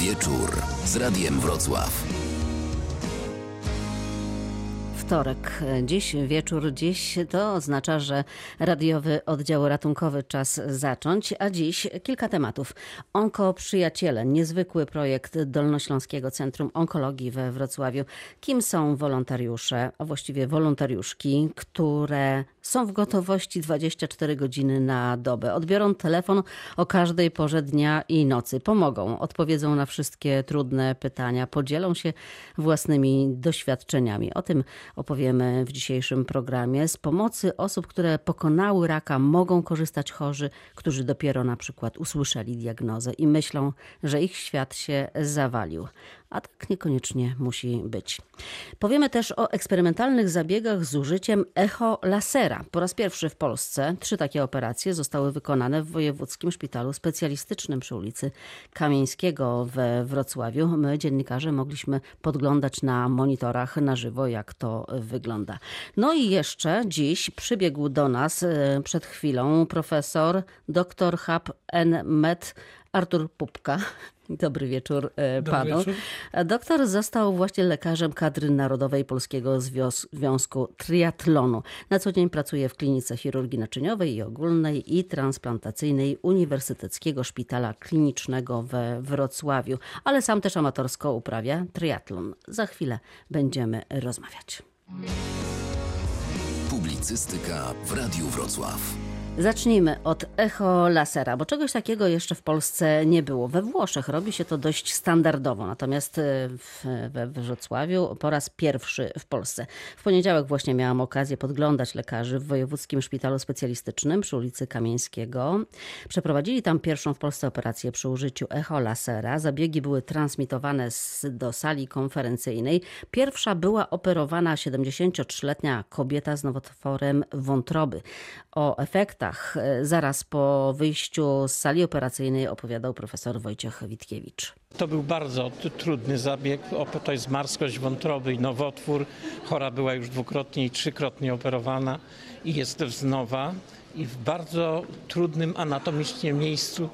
Wieczór z Radiem Wrocław. Wtorek, dziś wieczór, dziś to oznacza, że radiowy oddział ratunkowy czas zacząć, a dziś kilka tematów. Onko Przyjaciele, niezwykły projekt Dolnośląskiego Centrum Onkologii we Wrocławiu. Kim są wolontariusze, a właściwie wolontariuszki, które są w gotowości 24 godziny na dobę. Odbiorą telefon o każdej porze dnia i nocy. Pomogą, odpowiedzą na wszystkie trudne pytania, podzielą się własnymi doświadczeniami. O tym opowiemy w dzisiejszym programie. Z pomocy osób, które pokonały raka, mogą korzystać chorzy, którzy dopiero na przykład usłyszeli diagnozę i myślą, że ich świat się zawalił a tak niekoniecznie musi być. Powiemy też o eksperymentalnych zabiegach z użyciem echo lasera. Po raz pierwszy w Polsce trzy takie operacje zostały wykonane w Wojewódzkim Szpitalu Specjalistycznym przy ulicy Kamieńskiego we Wrocławiu. My, dziennikarze, mogliśmy podglądać na monitorach na żywo, jak to wygląda. No i jeszcze dziś przybiegł do nas e, przed chwilą profesor dr Hab N. Met Artur Pupka. Dobry wieczór e, Dobry panu. wieczór. Doktor został właśnie lekarzem kadry narodowej Polskiego Związku Triatlonu. Na co dzień pracuje w klinice chirurgii naczyniowej i ogólnej i transplantacyjnej Uniwersyteckiego Szpitala Klinicznego we Wrocławiu, ale sam też amatorsko uprawia triatlon. Za chwilę będziemy rozmawiać. Publicystyka w Radiu Wrocław. Zacznijmy od echo lasera, bo czegoś takiego jeszcze w Polsce nie było. We Włoszech robi się to dość standardowo, natomiast e, we Wrocławiu po raz pierwszy w Polsce. W poniedziałek właśnie miałam okazję podglądać lekarzy w Wojewódzkim Szpitalu Specjalistycznym przy ulicy Kamieńskiego. Przeprowadzili tam pierwszą w Polsce operację przy użyciu echo lasera. Zabiegi były transmitowane do sali konferencyjnej. Pierwsza była operowana 73-letnia kobieta z nowotworem wątroby. O e, zaraz po wyjściu z sali operacyjnej opowiadał profesor Wojciech Witkiewicz. To był bardzo trudny zabieg. To jest marskość wątroby i nowotwór. Chora była już dwukrotnie i trzykrotnie operowana i jest wznowa i w bardzo trudnym anatomicznie miejscu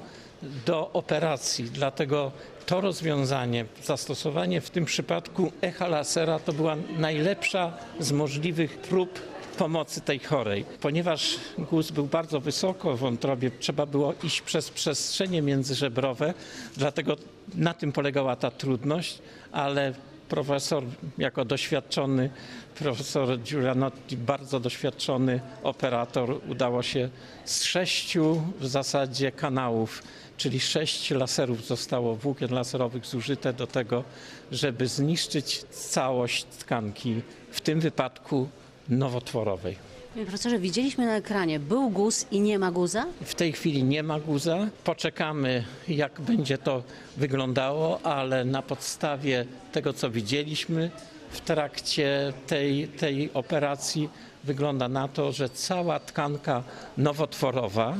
do operacji. Dlatego to rozwiązanie, zastosowanie w tym przypadku echa lasera to była najlepsza z możliwych prób pomocy tej chorej. Ponieważ guz był bardzo wysoko w wątrobie, trzeba było iść przez przestrzenie międzyżebrowe, dlatego na tym polegała ta trudność, ale profesor jako doświadczony, profesor Giulianotti, bardzo doświadczony operator, udało się z sześciu w zasadzie kanałów, czyli sześć laserów zostało, włókien laserowych zużyte do tego, żeby zniszczyć całość tkanki, w tym wypadku nowotworowej. Panie profesorze, widzieliśmy na ekranie, był guz i nie ma guza? W tej chwili nie ma guza. Poczekamy, jak będzie to wyglądało, ale na podstawie tego, co widzieliśmy w trakcie tej, tej operacji, wygląda na to, że cała tkanka nowotworowa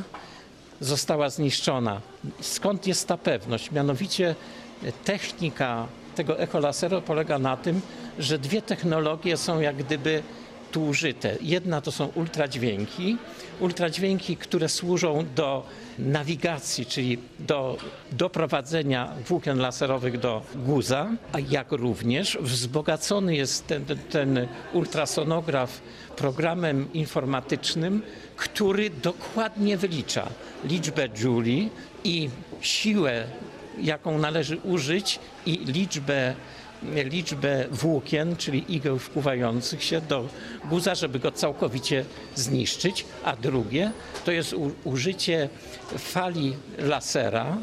została zniszczona. Skąd jest ta pewność? Mianowicie technika tego echolaseru polega na tym, że dwie technologie są jak gdyby użyte. Jedna to są ultradźwięki, ultradźwięki, które służą do nawigacji, czyli do doprowadzenia włókien laserowych do guza, a jak również wzbogacony jest ten, ten ultrasonograf programem informatycznym, który dokładnie wylicza liczbę Joule i siłę, jaką należy użyć i liczbę liczbę włókien, czyli igieł wpływających się do guza, żeby go całkowicie zniszczyć, a drugie to jest użycie fali lasera.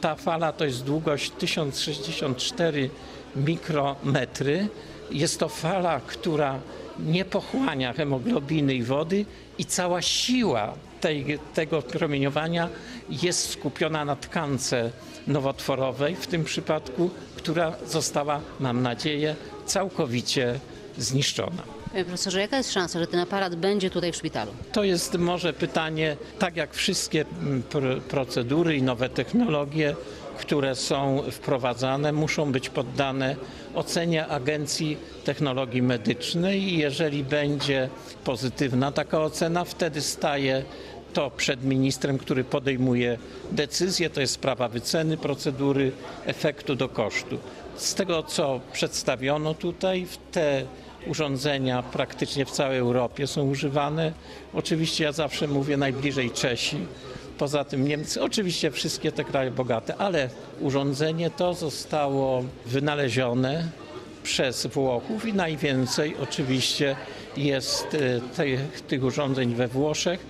Ta fala to jest długość 1064 mikrometry. Jest to fala, która nie pochłania hemoglobiny i wody i cała siła tej, tego promieniowania jest skupiona na tkance nowotworowej, w tym przypadku, która została, mam nadzieję, całkowicie zniszczona. Panie profesorze, jaka jest szansa, że ten aparat będzie tutaj w szpitalu? To jest może pytanie, tak jak wszystkie mm, pr- procedury i nowe technologie, które są wprowadzane, muszą być poddane ocenie Agencji Technologii Medycznej i jeżeli będzie pozytywna taka ocena, wtedy staje to przed ministrem, który podejmuje decyzję. To jest sprawa wyceny procedury, efektu do kosztu. Z tego, co przedstawiono tutaj, te urządzenia praktycznie w całej Europie są używane. Oczywiście ja zawsze mówię najbliżej Czesi, poza tym Niemcy, oczywiście wszystkie te kraje bogate, ale urządzenie to zostało wynalezione przez Włochów i najwięcej oczywiście jest e, tych, tych urządzeń we Włoszech.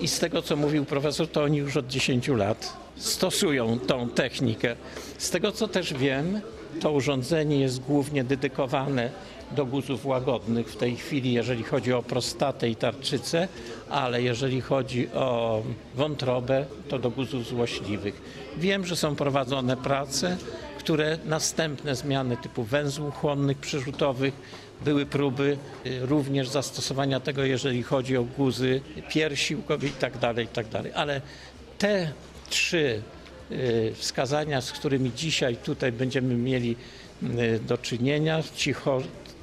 I z tego, co mówił profesor, to oni już od 10 lat stosują tą technikę. Z tego, co też wiem, to urządzenie jest głównie dedykowane do guzów łagodnych w tej chwili, jeżeli chodzi o prostatę i tarczycę, ale jeżeli chodzi o wątrobę, to do guzów złośliwych. Wiem, że są prowadzone prace, które następne zmiany typu węzłów chłonnych, przerzutowych, były próby y, również zastosowania tego, jeżeli chodzi o guzy piersiłkowe i tak dalej, i tak dalej. Ale te trzy y, wskazania, z którymi dzisiaj tutaj będziemy mieli y, do czynienia, cicho,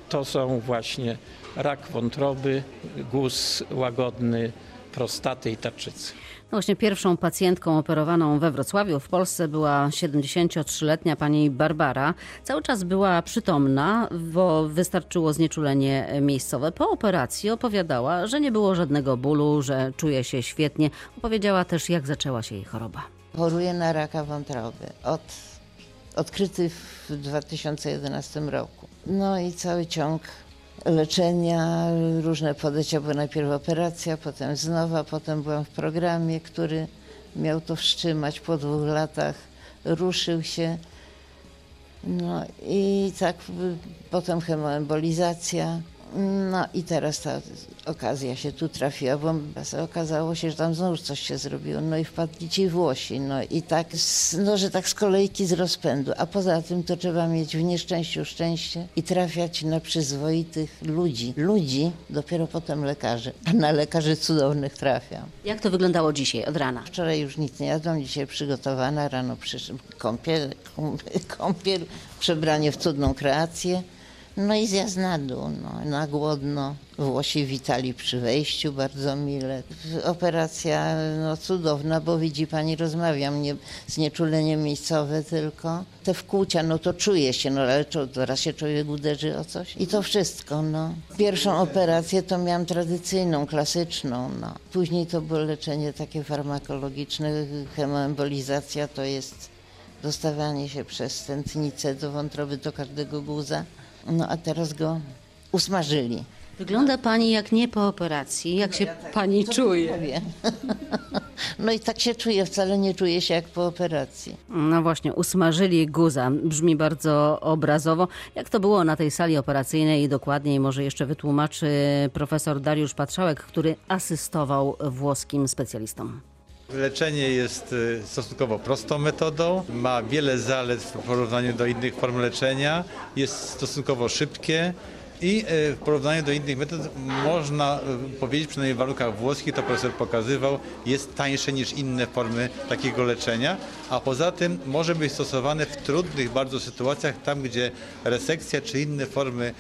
to są właśnie rak wątroby, guz łagodny, prostaty i tarczycy. No właśnie pierwszą pacjentką operowaną we Wrocławiu w Polsce była 73-letnia pani Barbara. Cały czas była przytomna, bo wystarczyło znieczulenie miejscowe. Po operacji opowiadała, że nie było żadnego bólu, że czuje się świetnie. Opowiedziała też, jak zaczęła się jej choroba. Choruję na raka wątroby. Od, odkryty w 2011 roku. No i cały ciąg leczenia, różne podejścia, bo najpierw operacja, potem znowa, potem byłam w programie, który miał to wstrzymać po dwóch latach, ruszył się. No i tak potem hemoembolizacja. No i teraz ta okazja się tu trafiła, bo okazało się, że tam znowu coś się zrobiło. No i wpadli ci Włosi. No i tak, no, że tak z kolejki z rozpędu. A poza tym to trzeba mieć w nieszczęściu szczęście i trafiać na przyzwoitych ludzi. Ludzi, dopiero potem lekarzy. A na lekarzy cudownych trafiam. Jak to wyglądało dzisiaj od rana? Wczoraj już nic nie jadłam, dzisiaj przygotowana. Rano przyszedł kąpiel, kąpiel, przebranie w cudną kreację. No i zjazd na dół, no, na głodno. Włosi witali przy wejściu bardzo mile. Operacja no, cudowna, bo widzi pani, rozmawiam, nie znieczulenie miejscowe tylko. Te wkłucia, no to czuje się, no ale teraz się człowiek uderzy o coś. I to wszystko, no. Pierwszą operację to miałam tradycyjną, klasyczną, no. Później to było leczenie takie farmakologiczne, hemoembolizacja to jest dostawanie się przez tętnicę do wątroby do każdego guza. No a teraz go usmażyli. Wygląda pani jak nie po operacji. Jak się pani czuje? No i tak się czuję, wcale nie czuję się jak po operacji. No właśnie, usmażyli guza. Brzmi bardzo obrazowo. Jak to było na tej sali operacyjnej dokładniej może jeszcze wytłumaczy profesor Dariusz Patrzałek, który asystował włoskim specjalistom. Leczenie jest y, stosunkowo prostą metodą, ma wiele zalet w porównaniu do innych form leczenia, jest stosunkowo szybkie i y, w porównaniu do innych metod można y, powiedzieć, przynajmniej w warunkach włoskich, to profesor pokazywał, jest tańsze niż inne formy takiego leczenia, a poza tym może być stosowane w trudnych bardzo sytuacjach, tam gdzie resekcja czy inne formy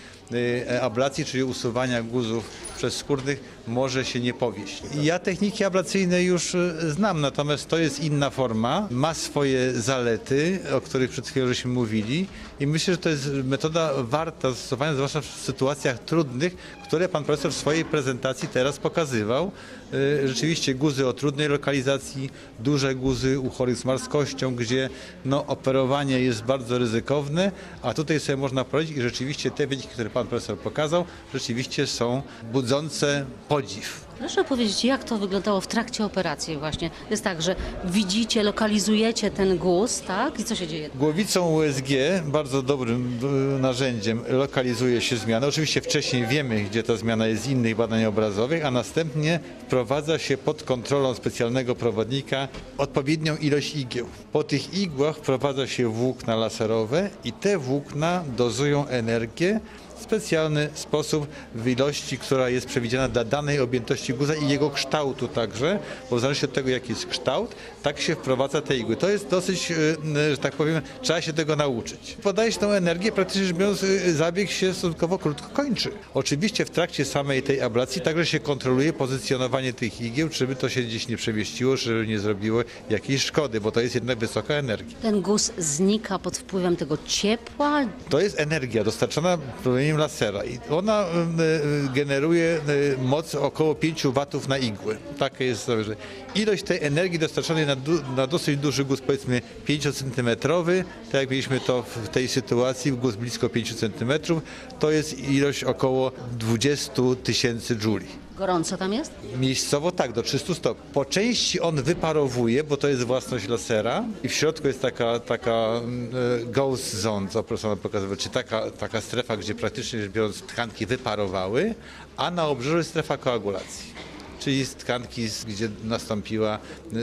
ablacji, czyli usuwania guzów przez skórnych może się nie powieść. Ja techniki ablacyjne już znam, natomiast to jest inna forma, ma swoje zalety, o których przed chwilą żeśmy mówili i myślę, że to jest metoda warta zastosowania, zwłaszcza w sytuacjach trudnych, które pan profesor w swojej prezentacji teraz pokazywał. Rzeczywiście guzy o trudnej lokalizacji, duże guzy u chorych z marskością, gdzie no, operowanie jest bardzo ryzykowne, a tutaj sobie można poradzić i rzeczywiście te wyniki, które pan profesor pokazał, rzeczywiście są budzące podziw. Proszę powiedzieć, jak to wyglądało w trakcie operacji właśnie? Jest tak, że widzicie, lokalizujecie ten guz, tak? I co się dzieje? Głowicą USG, bardzo dobrym e, narzędziem, lokalizuje się zmiana. Oczywiście wcześniej wiemy, gdzie ta zmiana jest z innych badań obrazowych, a następnie wprowadza się pod kontrolą specjalnego przewodnika odpowiednią ilość igieł. Po tych igłach wprowadza się włókna laserowe i te włókna dozują energię specjalny sposób w ilości, która jest przewidziana dla danej objętości guza i jego kształtu także, bo w zależności od tego, jaki jest kształt, tak się wprowadza te igły. To jest dosyć, e, że tak powiem, trzeba się tego nauczyć. Podaje się tą energię, praktycznie rzecz biorąc, e, zabieg się stosunkowo krótko kończy. Oczywiście w trakcie samej tej ablacji także się kontroluje pozycjonowanie tych igieł, żeby to się gdzieś nie przemieściło, żeby nie zrobiło jakiejś szkody, bo to jest jednak wysoka energia. Ten guz znika pod wpływem tego ciepła. To jest energia dostarczana promieniem lasera i ona generuje moc około 5 watów na igłę. Taka jest ilość tej energii dostarczonej na, na dosyć duży guz, powiedzmy 5 cm, tak jak mieliśmy to w tej sytuacji, guz blisko 5 cm, to jest ilość około 20 tysięcy jouli. Gorąco tam jest? Miejscowo tak, do 300 stopni. Po części on wyparowuje, bo to jest własność lasera i w środku jest taka, taka mm, e, ghost zone, co profesor pokazywał, czy taka, taka strefa, gdzie praktycznie rzecz biorąc tkanki wyparowały, a na obrzeżu jest strefa koagulacji. Czyli z tkanki, gdzie nastąpiła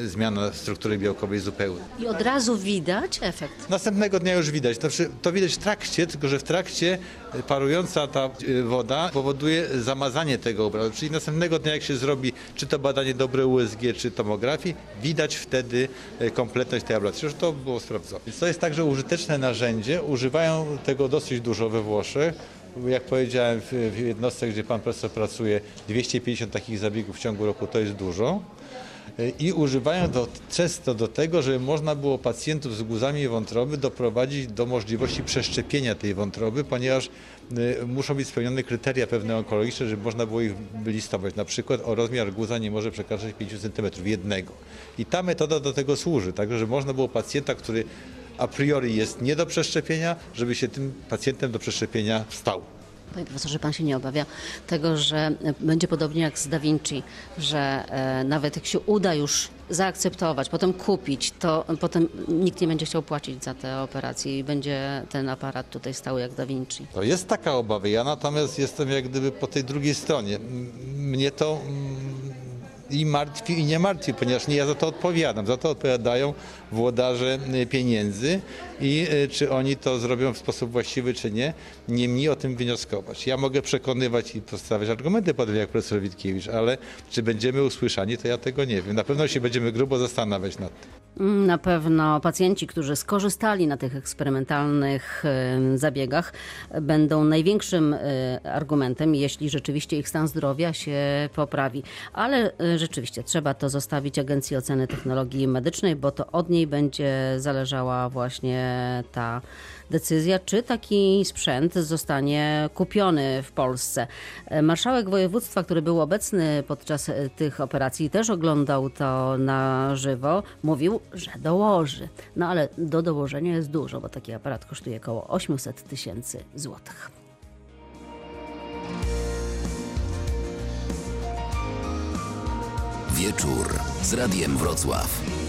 zmiana struktury białkowej zupełnie. I od razu widać efekt. Następnego dnia już widać. To, przy- to widać w trakcie, tylko że w trakcie e, parująca ta e, woda powoduje zamazanie tego obrazu. Czyli następnego dnia, jak się zrobi czy to badanie dobre USG, czy tomografii, widać wtedy e, kompletność tej ablacji. Już to było sprawdzone. To jest także użyteczne narzędzie. Używają tego dosyć dużo we Włoszech. Jak powiedziałem, w, jednostce, gdzie pan profesor pracuje, 250 takich zabiegów w ciągu roku to jest dużo i używają to często do tego, żeby można było pacjentów z guzami wątroby doprowadzić do możliwości przeszczepienia tej wątroby, ponieważ y, muszą być spełnione kryteria pewne onkologiczne, żeby można było ich listować. Na przykład o rozmiar guza nie może przekraczać 5 cm jednego. I ta metoda do tego służy, także że można było pacjenta, który a priori jest nie do przeszczepienia, żeby się tym pacjentem do przeszczepienia stał. Panie profesorze, pan się nie obawia tego, że e, będzie podobnie jak z Da Vinci, że e, nawet jak się uda już zaakceptować, potem kupić, to potem nikt nie będzie chciał płacić za te operacje i będzie ten aparat tutaj stał jak Da Vinci. To jest taka obawa. Ja natomiast jestem jak gdyby po tej drugiej stronie. Mnie to i martwi, i nie martwi, ponieważ nie ja za to odpowiadam. Za to odpowiadają włodarze y, pieniędzy i y, czy oni to zrobią w sposób właściwy, czy nie, nie mi o tym wnioskować. Ja mogę przekonywać i postawiać argumenty, podobnie jak profesor Witkiewicz, ale czy będziemy usłyszani, to ja tego nie wiem. Na pewno się będziemy grubo zastanawiać nad tym. Mm, Na pewno pacjenci, którzy skorzystali na tych eksperymentalnych zabiegach, będą największym e, argumentem, jeśli rzeczywiście ich stan zdrowia się poprawi. Ale e, rzeczywiście trzeba to zostawić Agencji Oceny Technologii Medycznej, bo to od niej będzie zależała właśnie ta decyzja, czy taki sprzęt zostanie kupiony w Polsce. Marszałek województwa, który był obecny podczas tych operacji, też oglądał to na żywo, mówił, że dołoży. No ale do dołożenia jest dużo, bo taki aparat kosztuje około 800 tysięcy złotych. Wieczór z Radiem Wrocław.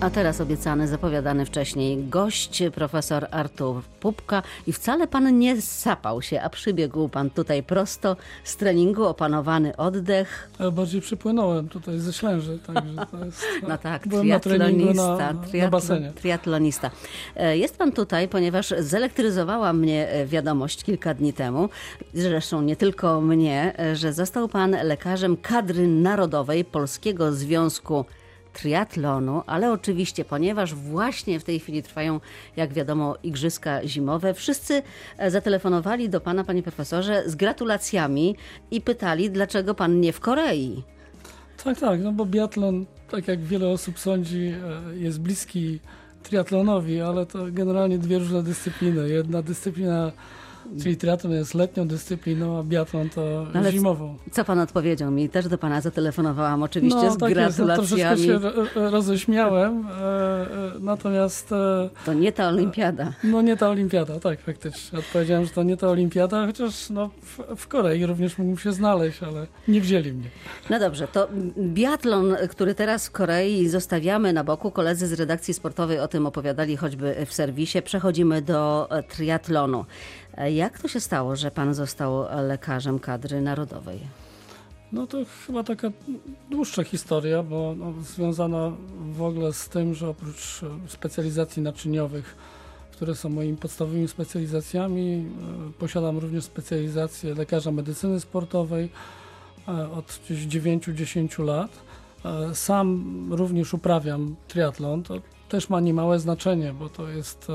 A teraz obiecany, zapowiadany wcześniej gość, profesor Artur Pupka. I wcale pan nie sapał się, a przybiegł pan tutaj prosto z treningu, opanowany oddech. Bardziej przypłynąłem tutaj ze Ślęży, także to jest... No tak, Byłem na triatlonista. na, na basenie. triatlonista. E, Jest pan tutaj, ponieważ zelektryzowała mnie e, wiadomość kilka dni temu, zresztą nie tylko mnie, e, że został pan lekarzem kadry narodowej Polskiego Związku Triatlonu, ale oczywiście, ponieważ właśnie w tej chwili trwają, jak wiadomo, igrzyska zimowe, wszyscy e, zatelefonowali do pana, panie profesorze, z gratulacjami i pytali, dlaczego pan nie w Korei. Tak, tak, no bo biatlon, tak jak wiele osób sądzi, e, jest bliski triatlonowi, ale to generalnie dwie różne dyscypliny. Jedna dyscyplina, czyli triatlon jest letnią dyscypliną, a biatlon to No ale zimową. Co pan odpowiedział mi? Też do pana zatelefonowałam oczywiście No z tak jest, no, troszeczkę gratulacjami. się ro- ro- roześmiałem, e, e, natomiast e, To nie ta olimpiada. no nie ta olimpiada, tak faktycznie. Odpowiedziałem, że to nie ta olimpiada, chociaż no, w, w Korei również mógłbym się znaleźć, ale nie wzięli mnie. No dobrze, to biatlon, który teraz w Korei zostawiamy na boku. Koledzy z redakcji sportowej o tym opowiadali choćby w serwisie. Przechodzimy do triatlonu. E, Jak to się stało, że pan został lekarzem kadry narodowej? No to chyba taka dłuższa historia, bo no, związana w ogóle z tym, że oprócz e, specjalizacji naczyniowych, które są moimi podstawowymi specjalizacjami. E, Posiadam również specjalizację lekarza medycyny sportowej od gdzieś 9-10 lat. Sam również uprawiam triatlon. To też ma niemałe znaczenie, bo to jest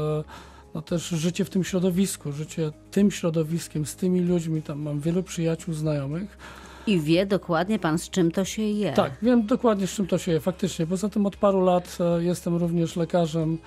no też życie w tym środowisku, życie tym środowiskiem, z tymi ludźmi. Tam mam wielu przyjaciół, znajomych. I wie dokładnie pan, z czym to się je. Tak, wiem dokładnie, z czym to się je, faktycznie. Poza tym od paru lat e, jestem również lekarzem,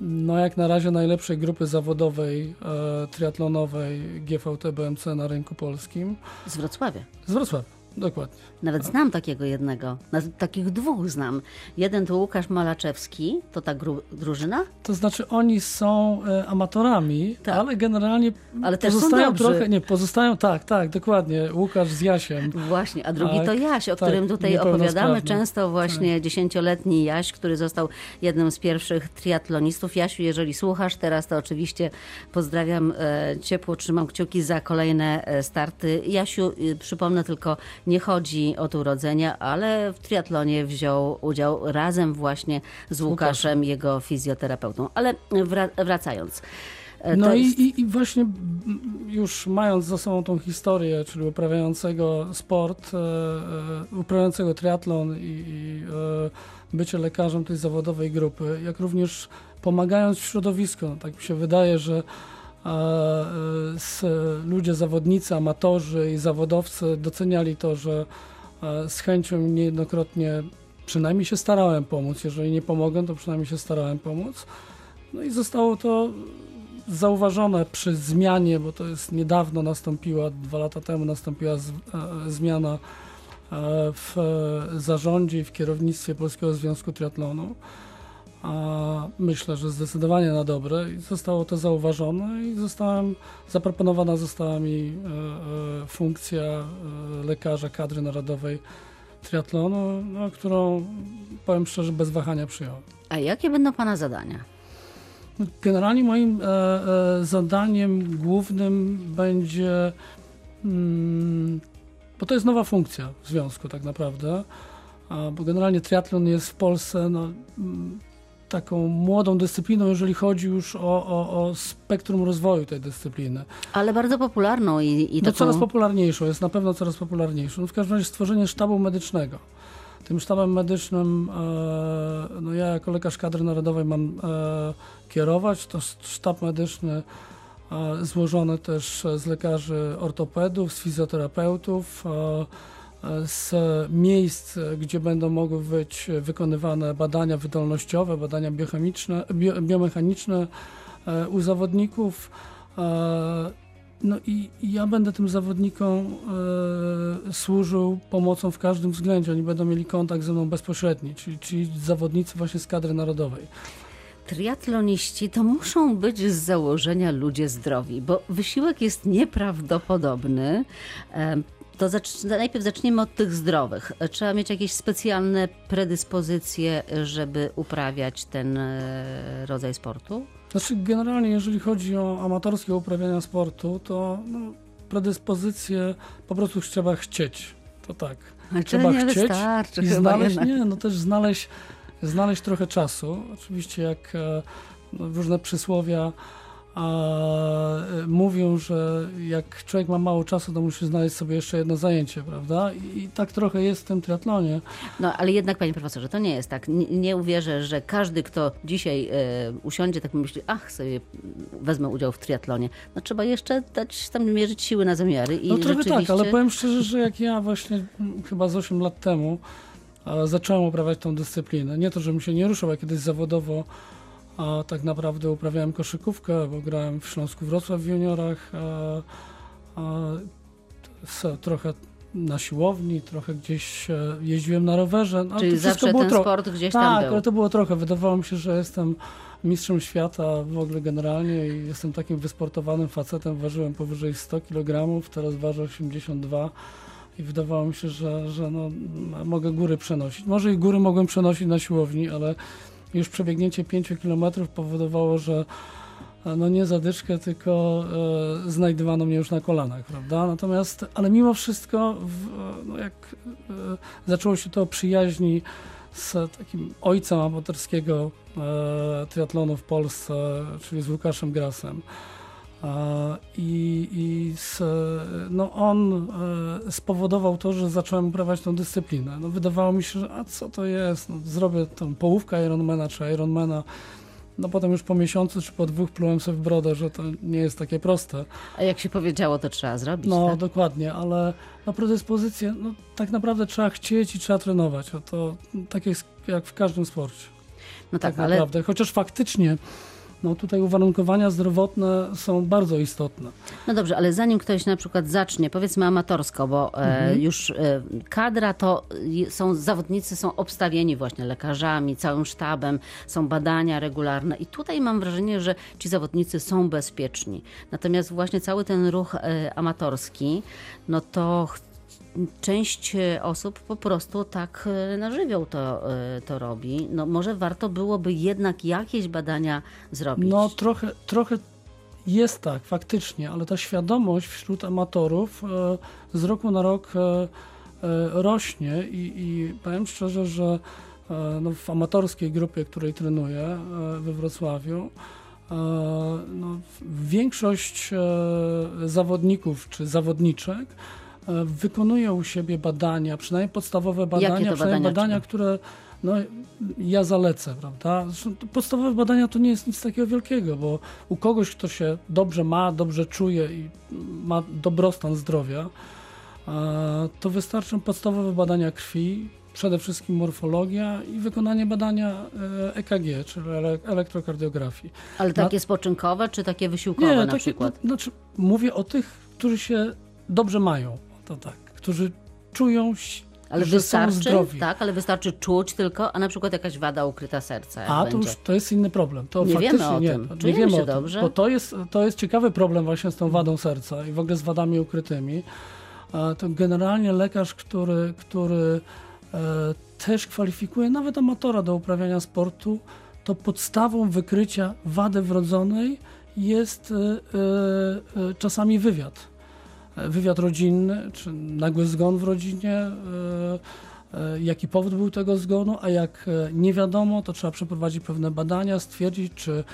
no jak na razie najlepszej grupy zawodowej e, triatlonowej GVT BMC na rynku polskim. Z Wrocławia. Z Wrocławia, dokładnie. Nawet znam takiego jednego. Nawet takich dwóch znam. Jeden to Łukasz Malaczewski, to ta drużyna, To znaczy oni są e, amatorami, Tak. ale generalnie ale pozostają trochę, nie, pozostają, tak, tak, dokładnie, Łukasz z Jasiem. Właśnie, a drugi Tak, to Jaś, o tak, którym tutaj opowiadamy często, właśnie dziesięcioletni Jaś, który został jednym z pierwszych triatlonistów. Jasiu, jeżeli słuchasz teraz, to oczywiście pozdrawiam e, ciepło, trzymam kciuki za kolejne e, starty. Jasiu, y, przypomnę tylko, nie chodzi od urodzenia, ale w triatlonie wziął udział razem właśnie z Łukaszem, jego fizjoterapeutą. Ale wra- wracając. e, No jest- i, i właśnie już mając za sobą tą historię, czyli uprawiającego sport, e, e, uprawiającego triatlon i, i bycie lekarzem tej zawodowej grupy, jak również pomagając w środowisku. No, tak mi się wydaje, że e, e, ludzie, zawodnicy, amatorzy i zawodowcy doceniali to, że e, z chęcią niejednokrotnie przynajmniej się starałem pomóc. Jeżeli nie pomogę, to przynajmniej się starałem pomóc. No i zostało to zauważone przy zmianie, bo to jest niedawno nastąpiła, dwa lata temu nastąpiła z, e, zmiana e, w zarządzie i w kierownictwie Polskiego Związku Triatlonu. A myślę, że zdecydowanie na dobre i zostało to zauważone i zostałem, zaproponowana została mi e, e, funkcja e, lekarza kadry narodowej triatlonu, no, którą powiem szczerze bez wahania przyjąłem. A jakie będą pana zadania? Generalnie moim zadaniem głównym będzie, mm, bo to jest nowa funkcja w związku tak naprawdę, bo generalnie triatlon jest w Polsce no, mm, taką młodą dyscypliną, jeżeli chodzi już o, o, o spektrum rozwoju tej dyscypliny. Ale bardzo popularną i, i No taką... coraz popularniejszą, jest na pewno coraz popularniejszą. No w każdym razie stworzenie sztabu medycznego. Tym sztabem medycznym, e, no ja jako lekarz kadry narodowej mam e, kierować. To sz- sztab medyczny e, złożony też z lekarzy ortopedów, z fizjoterapeutów, e, z miejsc, gdzie będą mogły być wykonywane badania wydolnościowe, badania biochemiczne, bio, biomechaniczne e, u zawodników. E, no i i ja będę tym zawodnikom e, służył pomocą w każdym względzie. Oni będą mieli kontakt ze mną bezpośredni, czyli, czyli zawodnicy właśnie z kadry narodowej. Triatloniści to muszą być z założenia ludzie zdrowi, bo wysiłek jest nieprawdopodobny. To zacz- najpierw zaczniemy od tych zdrowych. Trzeba mieć jakieś specjalne predyspozycje, żeby uprawiać ten e, rodzaj sportu? Znaczy generalnie jeżeli chodzi o amatorskie uprawiania sportu, to no, predyspozycje po prostu trzeba chcieć. To tak. Ale Trzeba nie chcieć wystarczy i znaleźć, nie, no też znaleźć, znaleźć trochę czasu. Oczywiście jak e, no, różne przysłowia e, mówią, że jak człowiek ma mało czasu, to musi znaleźć sobie jeszcze jedno zajęcie, prawda? I, tak trochę jest w tym triatlonie. No ale jednak, panie profesorze, to nie jest tak. Nie, nie uwierzę, że każdy, kto dzisiaj e, usiądzie, tak myśli, ach, sobie wezmę udział w triatlonie. No trzeba jeszcze dać tam mierzyć siły na zamiary i No trochę rzeczywiście... tak, ale powiem szczerze, że jak ja właśnie mm, chyba z 8 lat temu zacząłem uprawiać tą dyscyplinę, nie to, żebym się nie ruszał, ja kiedyś zawodowo a tak naprawdę uprawiałem koszykówkę, bo grałem w Śląsku Wrocław w juniorach, a, a, trochę na siłowni, trochę gdzieś e, jeździłem na rowerze. No, Czyli zawsze ten sport gdzieś tam tak, był. ale to było trochę. Wydawało mi się, że jestem mistrzem świata w ogóle generalnie i jestem takim wysportowanym facetem. Ważyłem powyżej 100 kg, teraz ważę 82 i wydawało mi się, że, że no, mogę góry przenosić. Może i góry mogłem przenosić na siłowni, ale już przebiegnięcie 5 km powodowało, że e, no nie zadyszkę, tylko e, znajdywano mnie już na kolanach, prawda? Natomiast, ale mimo wszystko, w, e, no jak e, zaczęło się to przyjaźni z takim ojcem amatorskiego e, triatlonu w Polsce, czyli z Łukaszem Grasem. E, I, i z, no on e, spowodował to, że zacząłem uprawiać tą dyscyplinę. No wydawało mi się, że a co to jest? No, zrobię tą połówkę Ironmana czy Ironmana. No potem już po miesiącu czy po dwóch plułem sobie w brodę, że to nie jest takie proste. A jak się powiedziało, to trzeba zrobić, No tak? dokładnie, ale na predyspozycję, no tak naprawdę trzeba chcieć i trzeba trenować. A to tak jest jak w każdym sporcie. No tak, Tak ale naprawdę. Chociaż faktycznie no tutaj uwarunkowania zdrowotne są bardzo istotne. No dobrze, ale zanim ktoś na przykład zacznie, powiedzmy amatorsko, bo e, Mhm. już e, kadra to są, zawodnicy są obstawieni właśnie lekarzami, całym sztabem, są badania regularne i tutaj mam wrażenie, że ci zawodnicy są bezpieczni. Natomiast właśnie cały ten ruch e, amatorski, no to część e, osób po prostu tak e, na żywioł to, e, to robi. No może warto byłoby jednak jakieś badania zrobić. No trochę, trochę jest tak, faktycznie, ale ta świadomość wśród amatorów z roku na rok rośnie i, i powiem szczerze, że no, w amatorskiej grupie, której trenuję we Wrocławiu, no, większość zawodników czy zawodniczek wykonuje u siebie badania, przynajmniej podstawowe badania, to przynajmniej badania badania, które no, ja zalecę, prawda? Zresztą to podstawowe badania to nie jest nic takiego wielkiego, bo u kogoś, kto się dobrze ma, dobrze czuje i ma dobrostan zdrowia, e, to wystarczą podstawowe badania krwi, przede wszystkim morfologia i wykonanie badania e, EKG, czyli ele- elektrokardiografii. Ale takie spoczynkowe, czy takie wysiłkowe na takie, przykład? No, znaczy, mówię o tych, którzy się dobrze mają, to tak, którzy czują, ś- Ale wystarczy, tak, ale wystarczy czuć tylko, a na przykład jakaś wada ukryta serca. A to będzie. już to jest inny problem. To Nie faktycznie wiemy o nie, tym. nie wiemy się o tym, dobrze. Bo to jest, to jest ciekawy problem właśnie z tą wadą serca i w ogóle z wadami ukrytymi. To generalnie lekarz, który, który e, też kwalifikuje nawet amatora do uprawiania sportu, to podstawą wykrycia wady wrodzonej jest e, e, czasami wywiad. Wywiad rodzinny, czy nagły zgon w rodzinie, e, e, jaki powód był tego zgonu, a jak e, nie wiadomo, to trzeba przeprowadzić pewne badania, stwierdzić, czy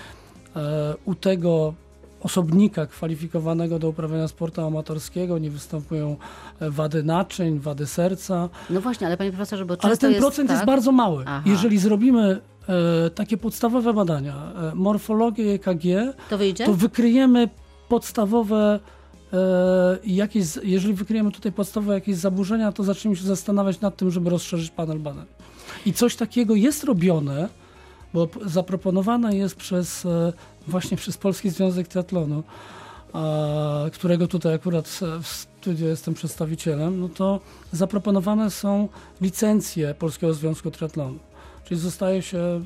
u tego osobnika kwalifikowanego do uprawiania sportu amatorskiego nie występują wady naczyń, wady serca, No właśnie, ale panie profesorze, bo ale ten jest procent tak, jest bardzo mały. Aha. Jeżeli zrobimy e, takie podstawowe badania, e, morfologię EKG, To to wykryjemy podstawowe jakieś, jeżeli wykryjemy tutaj podstawowe jakieś zaburzenia, to zaczniemy się zastanawiać nad tym, żeby rozszerzyć panel badań. I coś takiego jest robione, bo zaproponowane jest przez e, właśnie przez Polski Związek Triatlonu, którego tutaj akurat e, w studiu jestem przedstawicielem, no to zaproponowane są licencje Polskiego Związku Triatlonu. Czyli zostaje się e,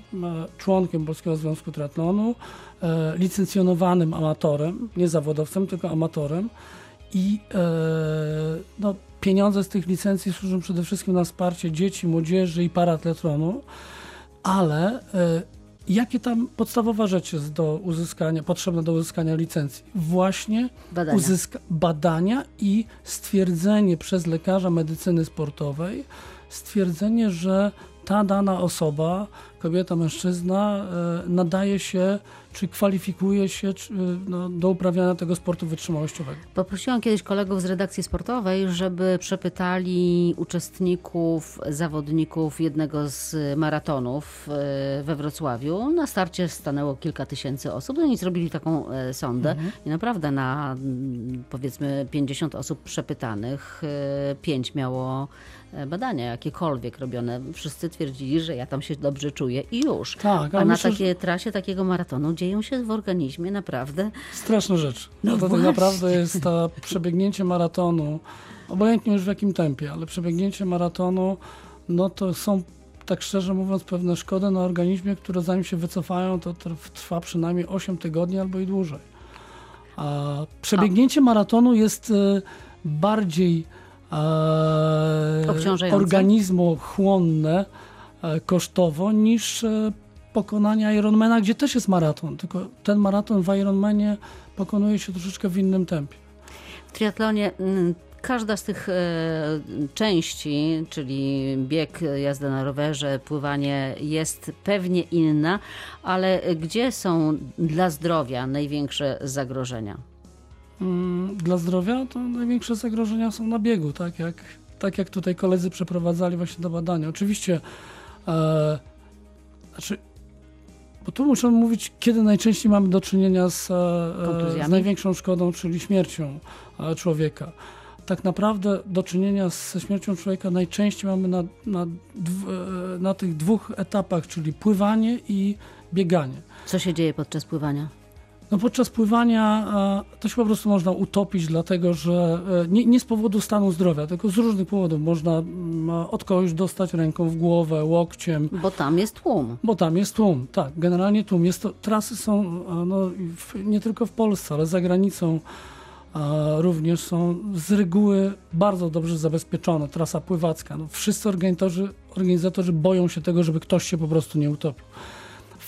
członkiem Polskiego Związku Triatlonu, e, licencjonowanym amatorem, nie zawodowcem, tylko amatorem i e, no, pieniądze z tych licencji służą przede wszystkim na wsparcie dzieci, młodzieży i paratletronu, ale jakie tam podstawowa rzecz jest do uzyskania, potrzebna do uzyskania licencji? Właśnie Badania. uzyska badania i stwierdzenie przez lekarza medycyny sportowej, stwierdzenie, że ta dana osoba, kobieta, mężczyzna, e, nadaje się, czy kwalifikuje się czy, no, do uprawiania tego sportu wytrzymałościowego. Poprosiłam kiedyś kolegów z redakcji sportowej, żeby przepytali uczestników, zawodników jednego z maratonów e, we Wrocławiu. Na starcie stanęło kilka tysięcy osób. No i zrobili taką e, sondę. I naprawdę na mm, powiedzmy 50 osób przepytanych, e, pięć miało e, badania jakiekolwiek robione. Wszyscy twierdzili, że ja tam się dobrze czuję i już. Tak, A na myślę, takiej trasie takiego maratonu dzieją się w organizmie naprawdę Straszna rzecz. No to tak naprawdę jest to przebiegnięcie maratonu, obojętnie już w jakim tempie, ale przebiegnięcie maratonu, no to są, tak szczerze mówiąc, pewne szkody na organizmie, które zanim się wycofają, to trw- trwa przynajmniej 8 tygodni albo i dłużej. A przebiegnięcie maratonu jest e, bardziej e, Obciążające? organizmochłonne e, kosztowo niż e, pokonanie Ironmana, gdzie też jest maraton, tylko ten maraton w Ironmanie pokonuje się troszeczkę w innym tempie. W triatlonie mm, każda z tych e, części, czyli bieg, jazda na rowerze, pływanie jest pewnie inna, ale gdzie są dla zdrowia największe zagrożenia? Mm, Dla zdrowia to największe zagrożenia są na biegu, tak jak, tak jak tutaj koledzy przeprowadzali właśnie to badania. Oczywiście, e, znaczy, bo tu muszę mówić, kiedy najczęściej mamy do czynienia z, e, z największą szkodą, czyli śmiercią e, człowieka. Tak naprawdę do czynienia ze śmiercią człowieka najczęściej mamy na, na, e, na tych dwóch etapach, czyli pływanie i bieganie. Co się dzieje podczas pływania? No podczas pływania e, to się po prostu można utopić, dlatego że e, nie, nie z powodu stanu zdrowia, tylko z różnych powodów. Można mm, od kogoś dostać ręką w głowę, łokciem, Bo tam jest tłum. bo tam jest tłum. Tak, generalnie tłum. Jest to, trasy są e, no, nie tylko w Polsce, ale za granicą e, również są z reguły bardzo dobrze zabezpieczone. Trasa pływacka. No, wszyscy organizatorzy, organizatorzy boją się tego, żeby ktoś się po prostu nie utopił.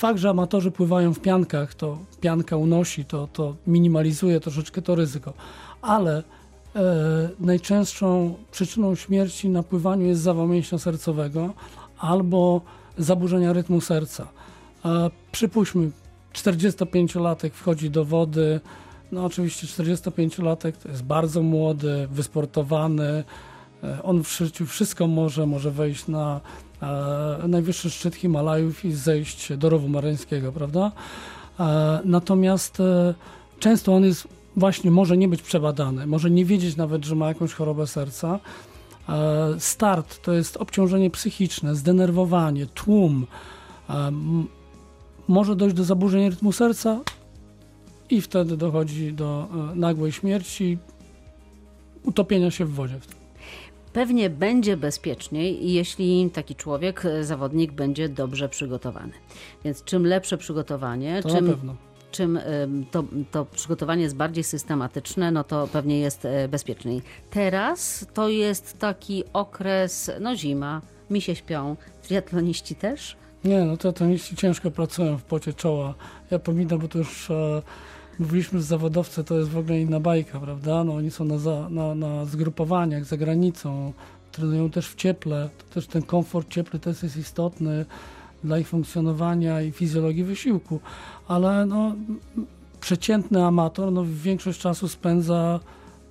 Fakt, że amatorzy pływają w piankach, to pianka unosi, to, to minimalizuje troszeczkę to ryzyko, ale e, najczęstszą przyczyną śmierci na pływaniu jest zawał mięśnia sercowego albo zaburzenia rytmu serca. E, przypuśćmy, 45-latek wchodzi do wody, no oczywiście 45-latek to jest bardzo młody, wysportowany, e, on w życiu wszystko może, może wejść na najwyższy szczyt Himalajów i zejść do rowu maryńskiego, prawda? E, natomiast e, często on jest właśnie, może nie być przebadany, może nie wiedzieć nawet, że ma jakąś chorobę serca. E, start to jest obciążenie psychiczne, zdenerwowanie, tłum. E, może dojść do zaburzeń rytmu serca i wtedy dochodzi do e, nagłej śmierci, utopienia się w wodzie. Pewnie będzie bezpieczniej, jeśli taki człowiek, e, zawodnik, będzie dobrze przygotowany. Więc czym lepsze przygotowanie, To czym, czym em, to, to przygotowanie jest bardziej systematyczne, no to pewnie jest e, bezpieczniej. Teraz to jest taki okres, no zima, mi się śpią, triatloniści też. Nie, no to teniści ciężko pracują w pocie czoła. Ja pominam, bo to już e, mówiliśmy, że zawodowcy to jest w ogóle inna bajka, prawda? No oni są na, za, na, na zgrupowaniach za granicą, trenują też w cieple. To też ten komfort ciepły też jest istotny dla ich funkcjonowania i fizjologii wysiłku. Ale no, przeciętny amator no, większość czasu spędza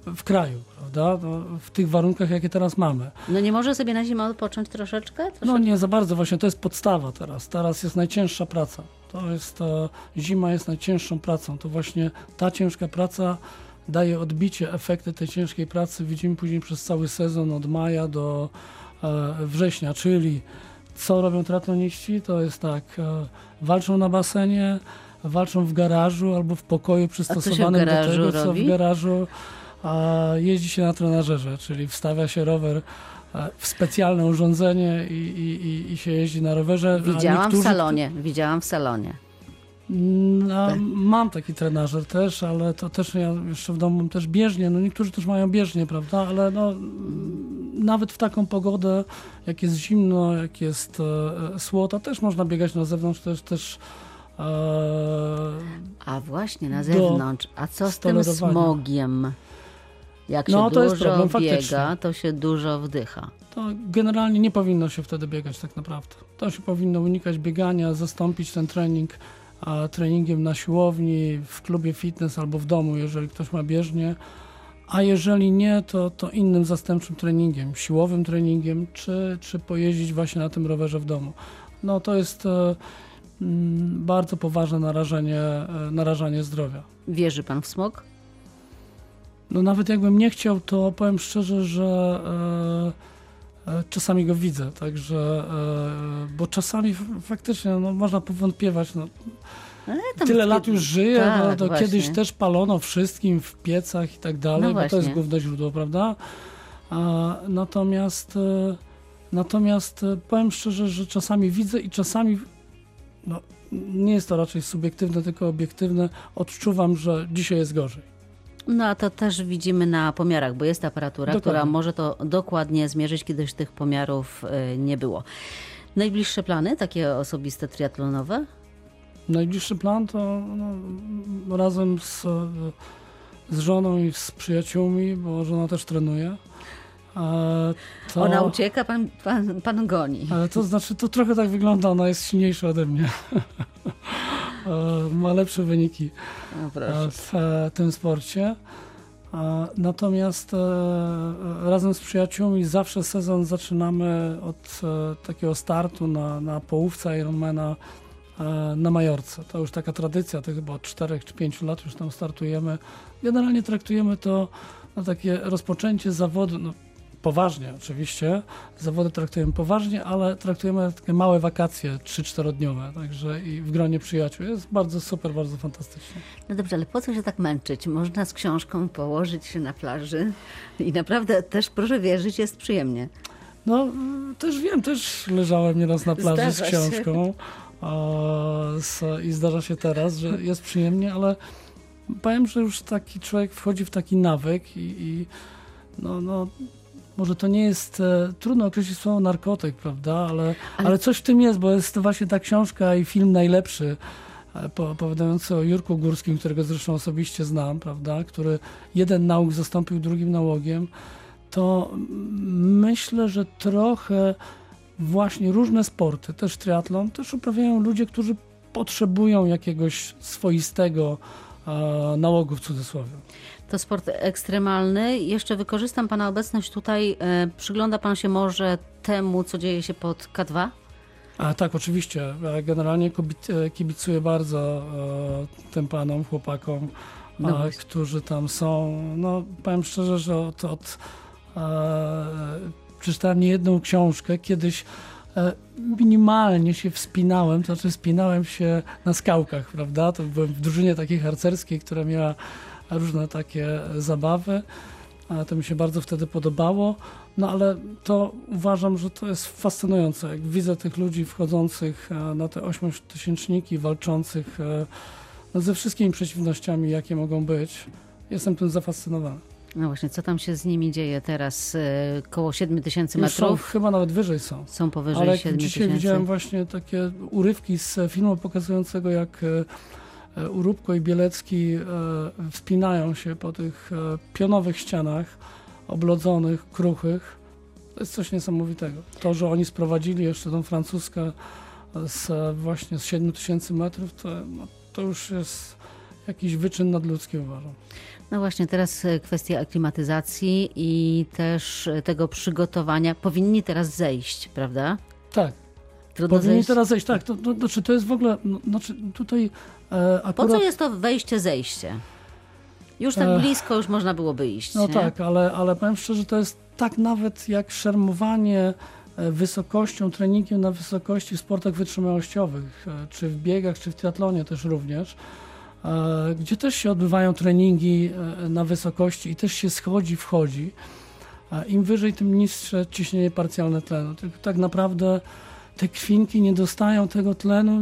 w kraju, prawda? No, w tych warunkach, jakie teraz mamy. No nie może sobie na zimę odpocząć troszeczkę? No Troszeczkę? nie za bardzo, właśnie to jest podstawa teraz. Teraz jest najcięższa praca. To jest, e, zima jest najcięższą pracą. To właśnie ta ciężka praca daje odbicie, efekty tej ciężkiej pracy widzimy później przez cały sezon od maja do e, września, czyli co robią triatloniści? To jest tak, e, walczą na basenie, walczą w garażu albo w pokoju przystosowanym do tego, co robi? w garażu a jeździ się na trenażerze, czyli wstawia się rower w specjalne urządzenie i, i, i, się jeździ na rowerze. Widziałam w niektórzy- salonie, widziałam w salonie. No, Tak. mam taki trenażer też, ale to też ja jeszcze w domu też bieżnie. No niektórzy też mają bieżnie, prawda? Ale no, nawet w taką pogodę, jak jest zimno, jak jest e, e, słota, też można biegać na zewnątrz, też też e, A właśnie, na zewnątrz. A co z tym smogiem? Jak się No, to jest dużo problem, biega, faktycznie. to się dużo wdycha. to generalnie nie powinno się wtedy biegać tak naprawdę. To się powinno unikać biegania, zastąpić ten trening a, treningiem na siłowni, w klubie fitness albo w domu, jeżeli ktoś ma bieżnię. A jeżeli nie, to, to innym zastępczym treningiem, siłowym treningiem, czy, czy pojeździć właśnie na tym rowerze w domu. No to jest e, mm, bardzo poważne narażenie, e, narażanie zdrowia. Wierzy pan w smog? No nawet jakbym nie chciał, to powiem szczerze, że e, e, czasami go widzę, także, e, bo czasami faktycznie no, można powątpiewać, no, tyle lat już żyję, tak, no, to kiedyś też palono wszystkim w piecach i tak dalej, No bo to jest główne źródło, prawda? A, natomiast natomiast powiem szczerze, że czasami widzę i czasami no, nie jest to raczej subiektywne, tylko obiektywne, odczuwam, że dzisiaj jest gorzej. No a to też widzimy na pomiarach, bo jest aparatura, Dokładnie. która może to dokładnie zmierzyć, kiedyś tych pomiarów y, nie było. Najbliższe plany, takie osobiste triatlonowe? Najbliższy plan to no, razem z, z żoną i z przyjaciółmi, bo żona też trenuje. To, Ona ucieka, pan, pan, pan goni. ale to znaczy, to trochę tak wygląda, ona jest silniejsza ode mnie. E, Ma lepsze wyniki e, w e, tym sporcie. Natomiast razem z przyjaciółmi zawsze sezon zaczynamy od takiego startu na, na połówce Ironmana na Majorce. To już taka tradycja, to chyba od 4 czy 5 lat już tam startujemy. Generalnie traktujemy to na takie rozpoczęcie zawodu, no, poważnie oczywiście, zawody traktujemy poważnie, ale traktujemy takie małe wakacje 3-4 dniowe, także i w gronie przyjaciół. Jest bardzo super, bardzo fantastycznie. No dobrze, ale po co się tak męczyć? Można z książką położyć się na plaży i naprawdę też, proszę wierzyć, jest przyjemnie. No, też wiem, też leżałem nieraz na plaży z Zdarza książką z, i zdarza się teraz, że jest przyjemnie, ale powiem, że już taki człowiek wchodzi w taki nawyk i, i no, no, może to nie jest, e, trudno określić słowo narkotyk, prawda, ale, ale... coś w tym jest, bo jest to właśnie ta książka i film najlepszy, e, po- opowiadający o Jurku Górskim, którego zresztą osobiście znam, prawda, który jeden nauk zastąpił drugim nałogiem, to myślę, że trochę właśnie różne sporty, też triatlon, też uprawiają ludzie, którzy potrzebują jakiegoś swoistego e, nałogu w cudzysłowie. To sport ekstremalny. Jeszcze wykorzystam Pana obecność tutaj. E, Przygląda Pan się może temu, co dzieje się pod K2? A tak, oczywiście. E, Generalnie e, kibicuję bardzo tym panom, chłopakom, No którzy tam są. No, powiem szczerze, że od, od przeczytałem niejedną książkę. Kiedyś minimalnie się wspinałem, to znaczy wspinałem się na skałkach, prawda? To byłem w drużynie takiej harcerskiej, która miała różne takie zabawy. To mi się bardzo wtedy podobało. No ale to uważam, że to jest fascynujące. Jak widzę tych ludzi wchodzących e, na te ośmiotysięczniki, walczących e, no, ze wszystkimi przeciwnościami, jakie mogą być, jestem tym zafascynowany. No właśnie, co tam się z nimi dzieje teraz? E, Koło 7 tysięcy Już są, metrów? chyba nawet wyżej są. Są powyżej Ale jak 7 dzisiaj tysięcy. widziałem właśnie takie urywki z filmu pokazującego, jak e, Uróbko i Bielecki e, wspinają się po tych e, pionowych ścianach, oblodzonych, kruchych. To jest coś niesamowitego. To, że oni sprowadzili jeszcze tą francuskę z, właśnie z 7 tysięcy metrów, to, no, to już jest jakiś wyczyn nadludzki, uważam. No właśnie, teraz kwestia aklimatyzacji i też tego przygotowania. Powinni teraz zejść, prawda? Tak, Trudno powinni zejść. teraz zejść. Tak, to, to, znaczy to jest w ogóle, no, znaczy tutaj e, Po akurat... co jest to wejście, zejście? Już tak Ech. blisko już można byłoby iść. No nie? tak, ale, ale powiem szczerze, to jest tak nawet jak szermowanie e, wysokością, treningiem na wysokości w sportach wytrzymałościowych, e, czy w biegach, czy w triatlonie też również, e, gdzie też się odbywają treningi e, na wysokości i też się schodzi, wchodzi. Im wyżej, tym niższe ciśnienie parcjalne tlenu. Tylko tak naprawdę te krwinki nie dostają tego tlenu,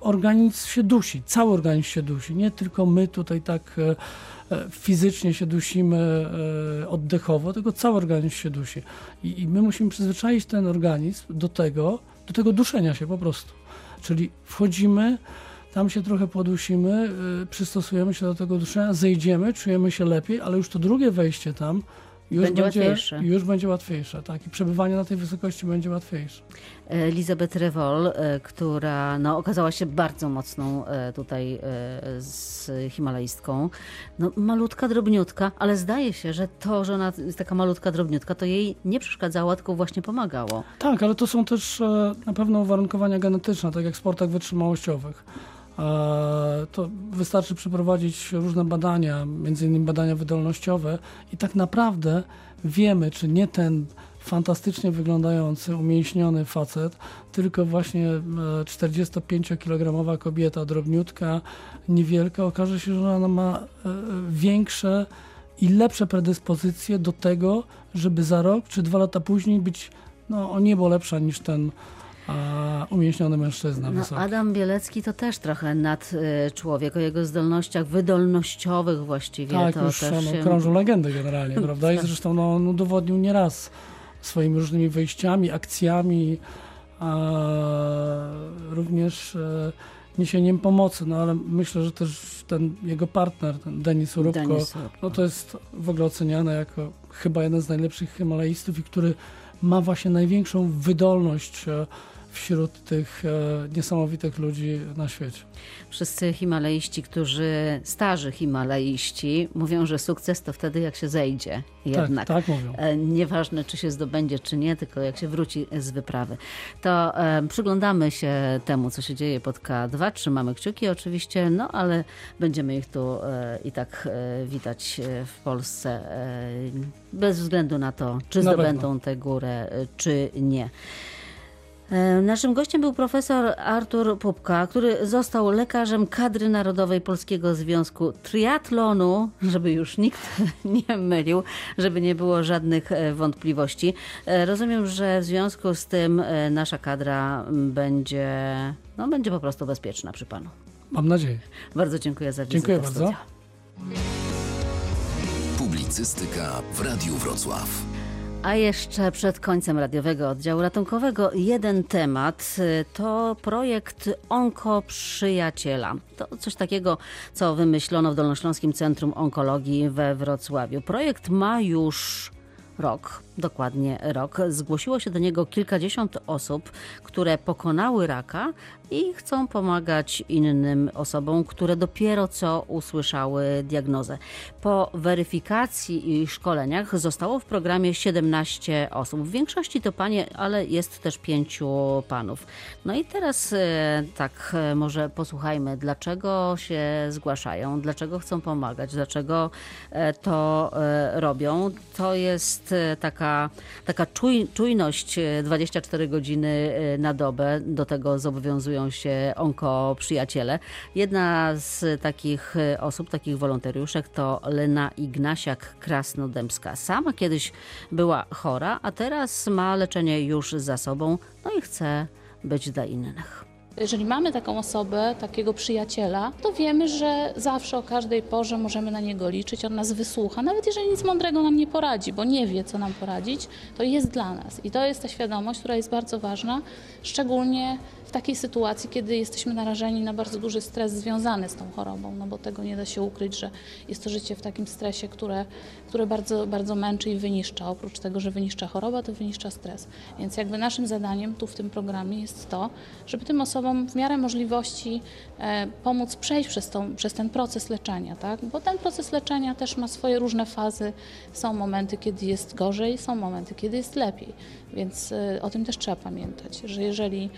organizm się dusi, cały organizm się dusi, nie tylko my tutaj tak e, e, fizycznie się dusimy e, oddechowo, tylko cały organizm się dusi. I, I my musimy przyzwyczaić ten organizm do tego, do tego duszenia się po prostu. Czyli wchodzimy, tam się trochę podusimy, przystosujemy się do tego duszenia, zejdziemy, czujemy się lepiej, ale już to drugie wejście tam już Będzie będzie, łatwiejsze. już będzie łatwiejsze, tak. I przebywanie na tej wysokości będzie łatwiejsze. Elizabeth Revol, e, która no, okazała się bardzo mocną e, tutaj e, z Himalajstką. No, malutka, drobniutka, ale zdaje się, że to, że ona jest taka malutka, drobniutka, to jej nie przeszkadzało, tylko właśnie pomagało. Tak, ale to są też na pewno uwarunkowania genetyczne, tak jak w sportach wytrzymałościowych. E, To wystarczy przeprowadzić różne badania, między innymi badania wydolnościowe i tak naprawdę wiemy, czy nie ten fantastycznie wyglądający, umięśniony facet, tylko właśnie e, 45-kilogramowa kobieta, drobniutka, niewielka, okaże się, że ona ma e, większe i lepsze predyspozycje do tego, żeby za rok czy dwa lata później być no, o niebo lepsza niż ten a, umięśniony mężczyzna No, wysoki. Adam Bielecki to też trochę nad e, człowiek, o jego zdolnościach wydolnościowych właściwie. tak, to już też no, się... krążą legendy generalnie, prawda? I zresztą no, on udowodnił nieraz swoimi różnymi wyjściami, akcjami, również e, niesieniem pomocy, no ale myślę, że też ten jego partner, ten Denis Urubko, Denis Urubko. no to jest w ogóle oceniany jako chyba jeden z najlepszych Himalajstów i który ma właśnie największą wydolność e, wśród tych e, niesamowitych ludzi na świecie. Wszyscy Himalaiści, którzy, starzy Himalaiści, mówią, że sukces to wtedy, jak się zejdzie. Jednak. Tak, tak mówią. E, Nieważne, czy się zdobędzie, czy nie, tylko jak się wróci z wyprawy. To e, przyglądamy się temu, co się dzieje pod K2. Trzymamy kciuki oczywiście, no ale będziemy ich tu i tak witać e, w Polsce bez względu na to, czy zdobędą tę górę, czy nie. E, Naszym gościem był profesor Artur Pupka, który został lekarzem kadry narodowej Polskiego Związku Triatlonu, żeby już nikt nie mylił, żeby nie było żadnych e, wątpliwości. E, Rozumiem, że w związku z tym nasza kadra będzie, no, będzie po prostu bezpieczna przy panu. Mam nadzieję. Bardzo dziękuję za wizytę Dziękuję bardzo. Publicystyka w Radiu Wrocław. A jeszcze przed końcem radiowego oddziału ratunkowego jeden temat to projekt Onko Przyjaciela. To coś takiego, co wymyślono w Dolnośląskim Centrum Onkologii we Wrocławiu. Projekt ma już rok, dokładnie rok. Zgłosiło się do niego kilkadziesiąt osób, które pokonały raka i chcą pomagać innym osobom, które dopiero co usłyszały diagnozę. Po weryfikacji i szkoleniach zostało w programie 17 osób. W większości to panie, ale jest też pięciu panów. No i teraz e, tak e, może posłuchajmy, dlaczego się zgłaszają, dlaczego chcą pomagać, dlaczego e, to robią. To jest e, taka, taka czuj, czujność e, 24 godziny e, na dobę. Do tego zobowiązują się onko przyjaciele. Jedna z takich e, osób, takich wolontariuszek to Lena Ignasiak-Krasnodębska. Sama kiedyś była chora, a teraz ma leczenie już za sobą, no i chce być dla innych. Jeżeli mamy taką osobę, takiego przyjaciela, to wiemy, że zawsze o każdej porze możemy na niego liczyć, on nas wysłucha. Nawet jeżeli nic mądrego nam nie poradzi, bo nie wie, co nam poradzić, to jest dla nas. I to jest ta świadomość, która jest bardzo ważna, szczególnie w takiej sytuacji, kiedy jesteśmy narażeni na bardzo duży stres związany z tą chorobą, no bo tego nie da się ukryć, że jest to życie w takim stresie, które, które bardzo, bardzo męczy i wyniszcza. Oprócz tego, że wyniszcza choroba, to wyniszcza stres. Więc jakby naszym zadaniem tu w tym programie jest to, żeby tym osobom w miarę możliwości e, pomóc przejść przez, tą, przez ten proces leczenia, tak? Bo ten proces leczenia też ma swoje różne fazy. Są momenty, kiedy jest gorzej, są momenty, kiedy jest lepiej. Więc e, o tym też trzeba pamiętać, że jeżeli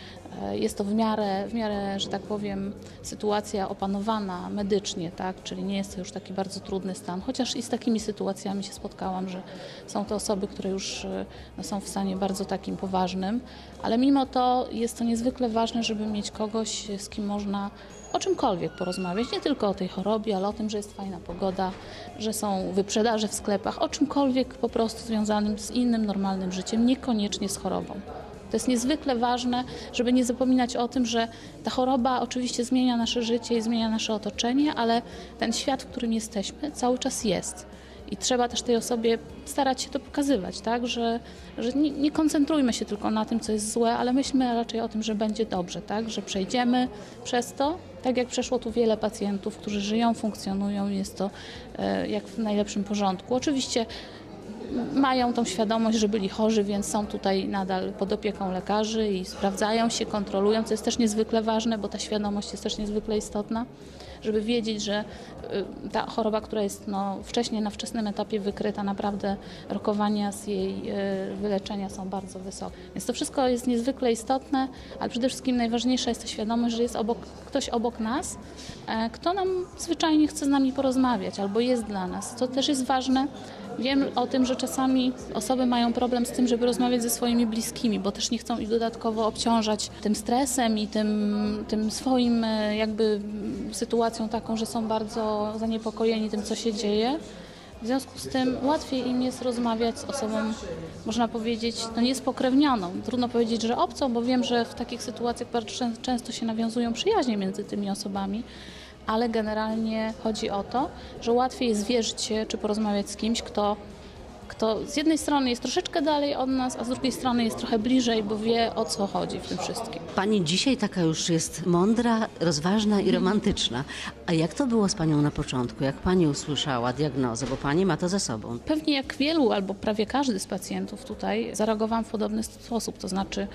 jest to w miarę, w miarę, że tak powiem, sytuacja opanowana medycznie, tak? czyli nie jest to już taki bardzo trudny stan, chociaż i z takimi sytuacjami się spotkałam, że są to osoby, które już e, no, są w stanie bardzo takim poważnym, ale mimo to jest to niezwykle ważne, żeby mieć kogoś, z kim można o czymkolwiek porozmawiać, nie tylko o tej chorobie, ale o tym, że jest fajna pogoda, że są wyprzedaże w sklepach, o czymkolwiek po prostu związanym z innym normalnym życiem, niekoniecznie z chorobą. To jest niezwykle ważne, żeby nie zapominać o tym, że ta choroba oczywiście zmienia nasze życie i zmienia nasze otoczenie, ale ten świat, w którym jesteśmy, cały czas jest. I trzeba też tej osobie starać się to pokazywać, tak? że, że nie, nie koncentrujmy się tylko na tym, co jest złe, ale myślmy raczej o tym, że będzie dobrze, tak? że przejdziemy przez to, tak jak przeszło tu wiele pacjentów, którzy żyją, funkcjonują jest to e, jak w najlepszym porządku. Oczywiście mają tą świadomość, że byli chorzy, więc są tutaj nadal pod opieką lekarzy i sprawdzają się, kontrolują, co jest też niezwykle ważne, bo ta świadomość jest też niezwykle istotna, żeby wiedzieć, że y, ta choroba, która jest no, wcześniej na wczesnym etapie wykryta, naprawdę rokowania z jej y, wyleczenia są bardzo wysokie. Więc to wszystko jest niezwykle istotne, ale przede wszystkim najważniejsza jest ta świadomość, że jest obok, ktoś obok nas, e, kto nam zwyczajnie chce z nami porozmawiać albo jest dla nas. To też jest ważne. Wiem o tym, że czasami osoby mają problem z tym, żeby rozmawiać ze swoimi bliskimi, bo też nie chcą ich dodatkowo obciążać tym stresem i tym, tym swoim e, jakby sytuacją taką, że są bardzo zaniepokojeni tym, co się dzieje. W związku z tym łatwiej im jest rozmawiać z osobą, można powiedzieć, no nie spokrewnioną. Trudno powiedzieć, że obcą, bo wiem, że w takich sytuacjach bardzo czę- często się nawiązują przyjaźnie między tymi osobami, ale generalnie chodzi o to, że łatwiej jest zwierzyć się czy porozmawiać z kimś, kto kto z jednej strony jest troszeczkę dalej od nas, a z drugiej strony jest trochę bliżej, bo wie o co chodzi w tym wszystkim. Pani dzisiaj taka już jest mądra, rozważna i romantyczna. A jak to było z panią na początku? Jak pani usłyszała diagnozę? Bo pani ma to za sobą. Pewnie jak wielu albo prawie każdy z pacjentów tutaj zareagowałam w podobny sposób, to znaczy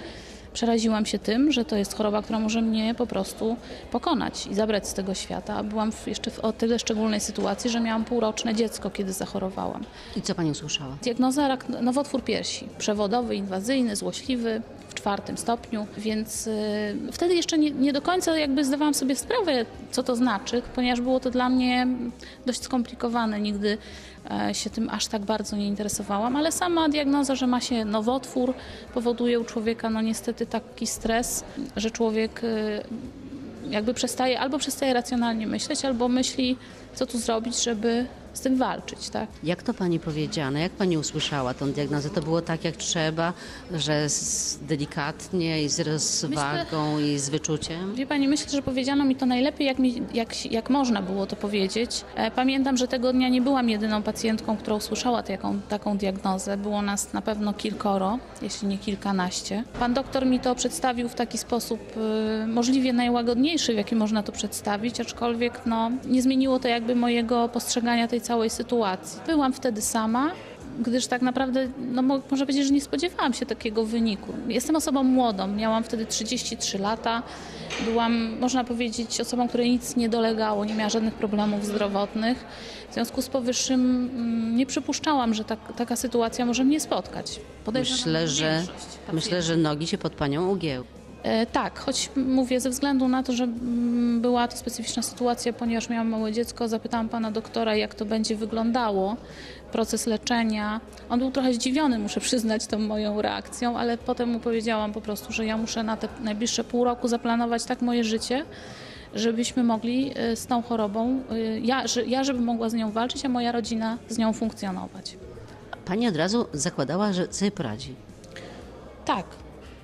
przeraziłam się tym, że to jest choroba, która może mnie po prostu pokonać i zabrać z tego świata. Byłam jeszcze w o tyle szczególnej sytuacji, że miałam półroczne dziecko, kiedy zachorowałam. I co pani usłyszała? Diagnoza rak, nowotwór piersi, przewodowy, inwazyjny, złośliwy w czwartym stopniu, więc y, wtedy jeszcze nie, nie do końca jakby zdawałam sobie sprawę, co to znaczy, ponieważ było to dla mnie dość skomplikowane. Nigdy e, się tym aż tak bardzo nie interesowałam, ale sama diagnoza, że ma się nowotwór, powoduje u człowieka no niestety taki stres, że człowiek y, jakby przestaje, albo przestaje racjonalnie myśleć, albo myśli, co tu zrobić, żeby z tym walczyć, tak? Jak to pani powiedziano? Jak pani usłyszała tą diagnozę? To było tak jak trzeba, że z, delikatnie i z rozwagą i z wyczuciem? Wie pani, myślę, że powiedziano mi to najlepiej, jak, mi, jak, jak można było to powiedzieć. E, Pamiętam, że tego dnia nie byłam jedyną pacjentką, która usłyszała taką, taką diagnozę. Było nas na pewno kilkoro, jeśli nie kilkanaście. Pan doktor mi to przedstawił w taki sposób y, możliwie najłagodniejszy, w jaki można to przedstawić, aczkolwiek no, nie zmieniło to jakby mojego postrzegania tej całej sytuacji. Byłam wtedy sama, gdyż tak naprawdę, no mo- można powiedzieć, że nie spodziewałam się takiego wyniku. Jestem osobą młodą, miałam wtedy 33 lata, byłam, można powiedzieć, osobą, której nic nie dolegało, nie miała żadnych problemów zdrowotnych. W związku z powyższym mm, nie przypuszczałam, że tak, taka sytuacja może mnie spotkać. Podejrzewam, Myślę, że, większość myślę, że nogi się pod panią ugięły. E, Tak, choć mówię ze względu na to, że była to specyficzna sytuacja, ponieważ miałam małe dziecko, zapytałam pana doktora, jak to będzie wyglądało, proces leczenia. On był trochę zdziwiony, muszę przyznać, tą moją reakcją, ale potem mu powiedziałam po prostu, że ja muszę na te najbliższe pół roku zaplanować tak moje życie, żebyśmy mogli e, z tą chorobą, e, ja, że, ja żebym mogła z nią walczyć, a moja rodzina z nią funkcjonować. Pani od razu zakładała, że sobie poradzi. Tak.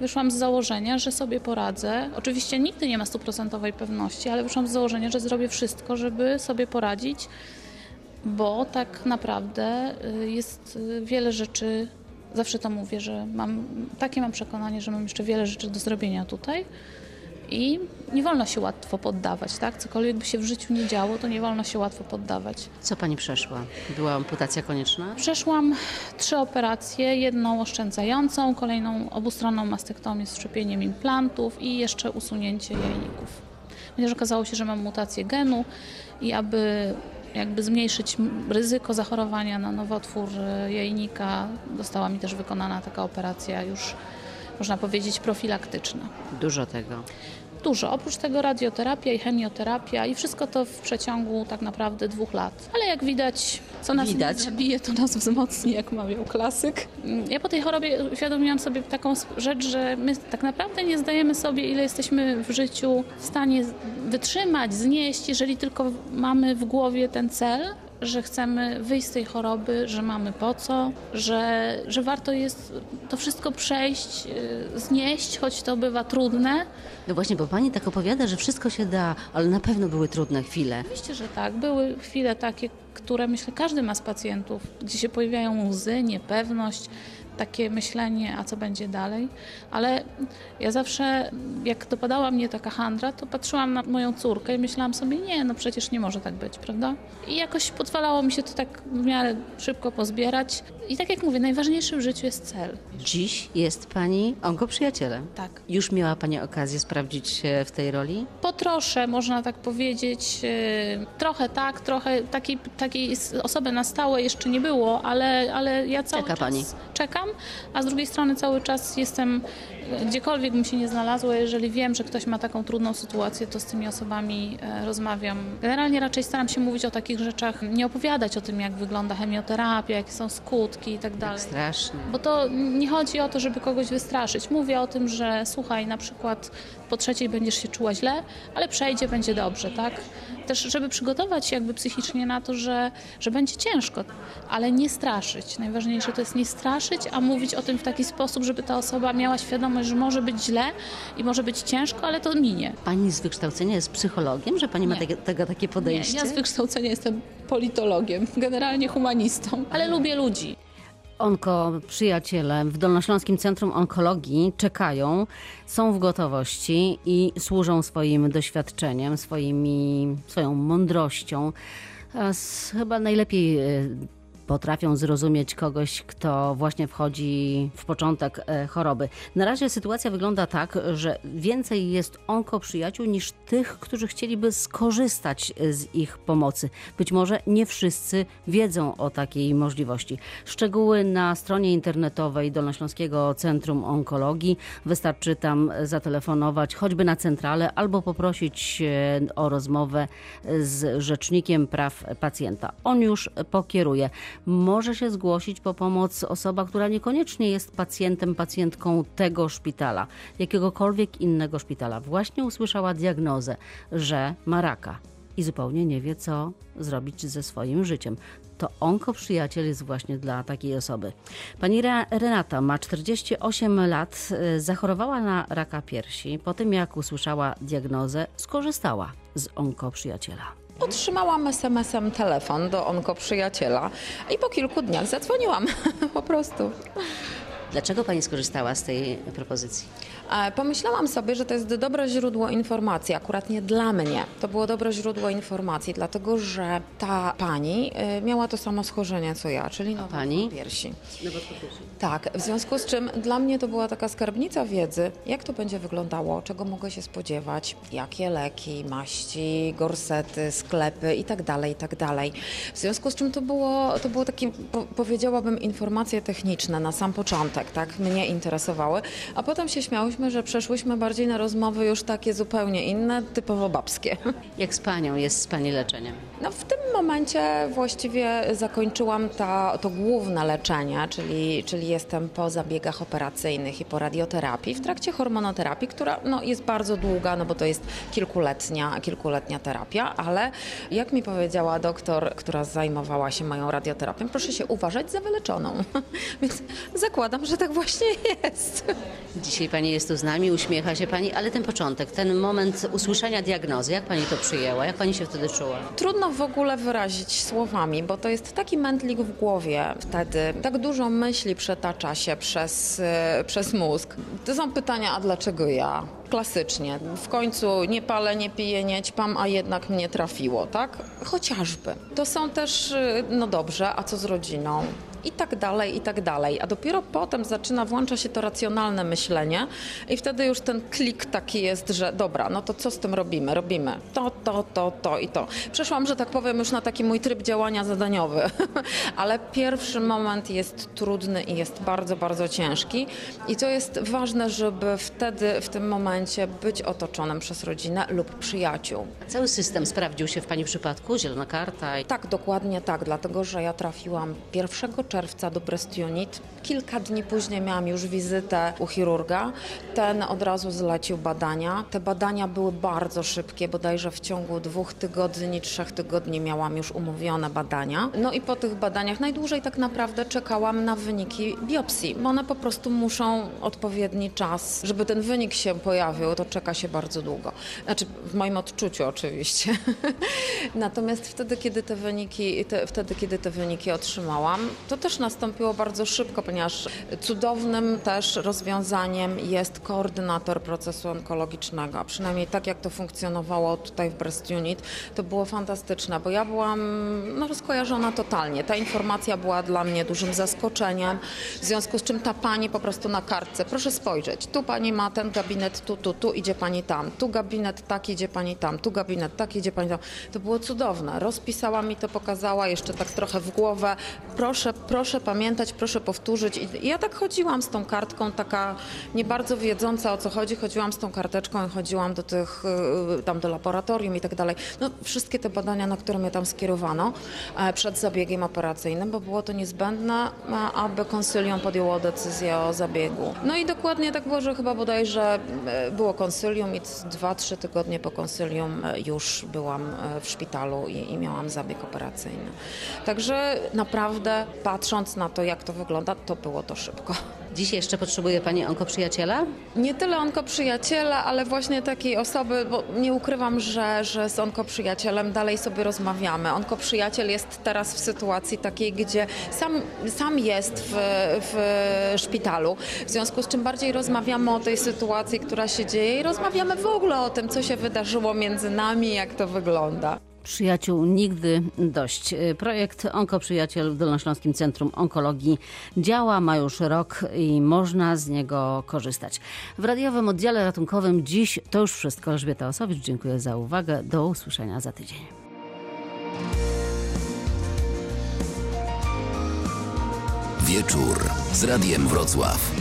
Wyszłam z założenia, że sobie poradzę. Oczywiście nigdy nie ma stuprocentowej pewności, ale wyszłam z założenia, że zrobię wszystko, żeby sobie poradzić, bo tak naprawdę y, jest y, wiele rzeczy, zawsze to mówię, że mam takie mam przekonanie, że mam jeszcze wiele rzeczy do zrobienia tutaj i nie wolno się łatwo poddawać, tak? Cokolwiek by się w życiu nie działo, to nie wolno się łatwo poddawać. Co pani przeszła? Była amputacja konieczna? Przeszłam trzy operacje, jedną oszczędzającą, kolejną obustronną mastektomię z wszczepieniem implantów i jeszcze usunięcie jajników. Ponieważ okazało się, że mam mutację genu i aby jakby zmniejszyć ryzyko zachorowania na nowotwór e, jajnika, została mi też wykonana taka operacja już, można powiedzieć, profilaktyczna. Dużo tego. Dużo. Oprócz tego radioterapia i chemioterapia i wszystko to w przeciągu tak naprawdę dwóch lat. Ale jak widać, co nas Widać. nie zabije, to nas wzmocni, jak mawiał klasyk. Ja po tej chorobie uświadomiłam sobie taką rzecz, że my tak naprawdę nie zdajemy sobie, ile jesteśmy w życiu w stanie wytrzymać, znieść, jeżeli tylko mamy w głowie ten cel, że chcemy wyjść z tej choroby, że mamy po co, że, że warto jest to wszystko przejść, y, znieść, choć to bywa trudne. No właśnie, bo pani tak opowiada, że wszystko się da, ale na pewno były trudne chwile. Oczywiście, że tak. Były chwile takie, które myślę każdy ma z pacjentów, gdzie się pojawiają łzy, niepewność, takie myślenie, a co będzie dalej. Ale ja zawsze, jak dopadała mnie taka handra, to patrzyłam na moją córkę i myślałam sobie, nie, no przecież nie może tak być, prawda? I jakoś pozwalało mi się to tak w miarę szybko pozbierać. I tak jak mówię, najważniejszy w życiu jest cel. Dziś jest pani onkoprzyjacielem. Tak. Już miała pani okazję sprawdzić się w tej roli? Po trosze, można tak powiedzieć, yy, trochę tak, trochę takiej, takiej osoby na stałe jeszcze nie było, ale, ale ja cały Czeka czas pani. czekam, a z drugiej strony cały czas jestem, gdziekolwiek bym się nie znalazła, jeżeli wiem, że ktoś ma taką trudną sytuację, to z tymi osobami e, rozmawiam. Generalnie raczej staram się mówić o takich rzeczach, nie opowiadać o tym, jak wygląda chemioterapia, jakie są skutki i tak dalej. Strasznie. Bo to nie chodzi o to, żeby kogoś wystraszyć. Mówię o tym, że słuchaj, na przykład po trzeciej będziesz się czuła źle, ale przejdzie, będzie dobrze, tak? Też, żeby przygotować się jakby psychicznie na to, że, że będzie ciężko, ale nie straszyć. Najważniejsze to jest nie straszyć, a mówić o tym w taki sposób, żeby ta osoba miała świadomość, że może być źle i może być ciężko, ale to minie. Pani z wykształcenia jest psychologiem, że pani ma Nie. tego, tego takie podejście? Nie, ja z wykształcenia jestem politologiem, generalnie humanistą, ale lubię ludzi. Onkoprzyjaciele w Dolnośląskim Centrum Onkologii czekają, są w gotowości i służą swoim doświadczeniem, swoimi, swoją mądrością. S- Chyba najlepiej e, potrafią zrozumieć kogoś, kto właśnie wchodzi w początek e, choroby. Na razie sytuacja wygląda tak, że więcej jest onkoprzyjaciół niż tych, którzy chcieliby skorzystać z ich pomocy. Być może nie wszyscy wiedzą o takiej możliwości. Szczegóły na stronie internetowej Dolnośląskiego Centrum Onkologii. Wystarczy tam zatelefonować choćby na centralę albo poprosić e, o rozmowę z Rzecznikiem Praw Pacjenta. On już pokieruje. Może się zgłosić po pomoc osoba, która niekoniecznie jest pacjentem, pacjentką tego szpitala, jakiegokolwiek innego szpitala. Właśnie usłyszała diagnozę, że ma raka i zupełnie nie wie, co zrobić ze swoim życiem. To onkoprzyjaciel jest właśnie dla takiej osoby. Pani Re- Renata ma 48 lat, y, zachorowała na raka piersi. Po tym, jak usłyszała diagnozę, skorzystała z onkoprzyjaciela. Otrzymałam SMS-em telefon do onkoprzyjaciela i po kilku dniach zadzwoniłam po prostu. Dlaczego pani skorzystała z tej propozycji? E, Pomyślałam sobie, że to jest dobre źródło informacji, akurat nie dla mnie. To było dobre źródło informacji, dlatego że ta pani e, miała to samo schorzenie co ja, czyli nowotwór pani? piersi. Tak, w związku z czym dla mnie to była taka skarbnica wiedzy, jak to będzie wyglądało, czego mogę się spodziewać, jakie leki, maści, gorsety, sklepy i tak dalej, i tak dalej. W związku z czym to było, to było takie, po, powiedziałabym, informacje techniczne na sam początek, tak, mnie interesowały, a potem się śmiałyśmy, że przeszłyśmy bardziej na rozmowy już takie zupełnie inne, typowo babskie. Jak z panią jest z pani leczeniem? No w tym momencie właściwie zakończyłam ta, to główne leczenie, czyli, czyli jestem po zabiegach operacyjnych i po radioterapii, w trakcie hormonoterapii, która no, jest bardzo długa, no bo to jest kilkuletnia, kilkuletnia terapia, ale jak mi powiedziała doktor, która zajmowała się moją radioterapią, proszę się uważać za wyleczoną. Więc zakładam, że tak właśnie jest. Dzisiaj pani jest tu z nami, uśmiecha się pani, ale ten początek, ten moment usłyszenia diagnozy, jak pani to przyjęła? Jak pani się wtedy czuła? Trudno w ogóle wyrazić słowami, bo to jest taki mętlik w głowie wtedy. Tak dużo myśli przetacza się przez, e, przez mózg. To są pytania, a dlaczego ja? Klasycznie. W końcu nie palę, nie piję, nie ćpam, a jednak mnie trafiło, tak? Chociażby. To są też, e, no dobrze, a co z rodziną? I tak dalej, i tak dalej. A dopiero potem zaczyna, włącza się to racjonalne myślenie i wtedy już ten klik taki jest, że dobra, no to co z tym robimy? Robimy to, to, to, to i to. Przeszłam, że tak powiem, już na taki mój tryb działania zadaniowy, ale pierwszy moment jest trudny i jest bardzo, bardzo ciężki i to jest ważne, żeby wtedy, w tym momencie być otoczonym przez rodzinę lub przyjaciół. Cały system sprawdził się w pani przypadku, zielona karta. i- Tak, dokładnie tak, dlatego że ja trafiłam 1 czerwca do Breast Unit. Kilka dni później miałam już wizytę u chirurga. Ten od razu zlecił badania. Te badania były bardzo szybkie, bodajże w ciągu dwóch tygodni, trzech tygodni miałam już umówione badania. No i po tych badaniach najdłużej tak naprawdę czekałam na wyniki biopsji, bo one po prostu muszą odpowiedni czas, żeby ten wynik się pojawił, to czeka się bardzo długo. Znaczy w moim odczuciu oczywiście. Natomiast wtedy, kiedy te wyniki, te, wtedy, kiedy te wyniki otrzymałam, to też nastąpiło bardzo szybko, ponieważ cudownym też rozwiązaniem jest koordynator procesu onkologicznego, przynajmniej tak jak to funkcjonowało tutaj w Breast Unit, to było fantastyczne, bo ja byłam no, rozkojarzona totalnie. Ta informacja była dla mnie dużym zaskoczeniem, w związku z czym ta pani po prostu na kartce, proszę spojrzeć, tu pani ma ten gabinet, tu, tu, tu idzie pani tam, tu gabinet tak idzie pani tam, tu gabinet tak idzie pani tam. To było cudowne. Rozpisała mi to, pokazała jeszcze tak trochę w głowę. Proszę, proszę pamiętać, proszę powtórzyć. I ja tak chodziłam z tą kartką, taka nie bardzo wiedząca o co chodzi, chodziłam z tą karteczką i chodziłam do tych, y, tam do laboratorium i tak dalej. No, wszystkie te badania, na które mnie tam skierowano e, przed zabiegiem operacyjnym, bo było to niezbędne, a- aby konsylium podjęło decyzję o zabiegu. No i dokładnie tak było, że chyba bodajże e, było konsylium i dwa, trzy tygodnie po konsylium e, już byłam e, w szpitalu i, i miałam zabieg operacyjny. Także naprawdę patrzę patrząc na to, jak to wygląda, to było to szybko. Dziś jeszcze potrzebuje Pani onkoprzyjaciela? Nie tyle onkoprzyjaciela, ale właśnie takiej osoby, bo nie ukrywam, że, że z onkoprzyjacielem dalej sobie rozmawiamy. Onkoprzyjaciel jest teraz w sytuacji takiej, gdzie sam, sam jest w, w szpitalu. W związku z czym bardziej rozmawiamy o tej sytuacji, która się dzieje i rozmawiamy w ogóle o tym, co się wydarzyło między nami, jak to wygląda. Przyjaciół nigdy dość. Projekt Onkoprzyjaciel w Dolnośląskim Centrum Onkologii działa, ma już rok i można z niego korzystać. W radiowym oddziale ratunkowym dziś to już wszystko. Elżbieta Osowicz, dziękuję za uwagę. Do usłyszenia za tydzień. Wieczór z Radiem Wrocław.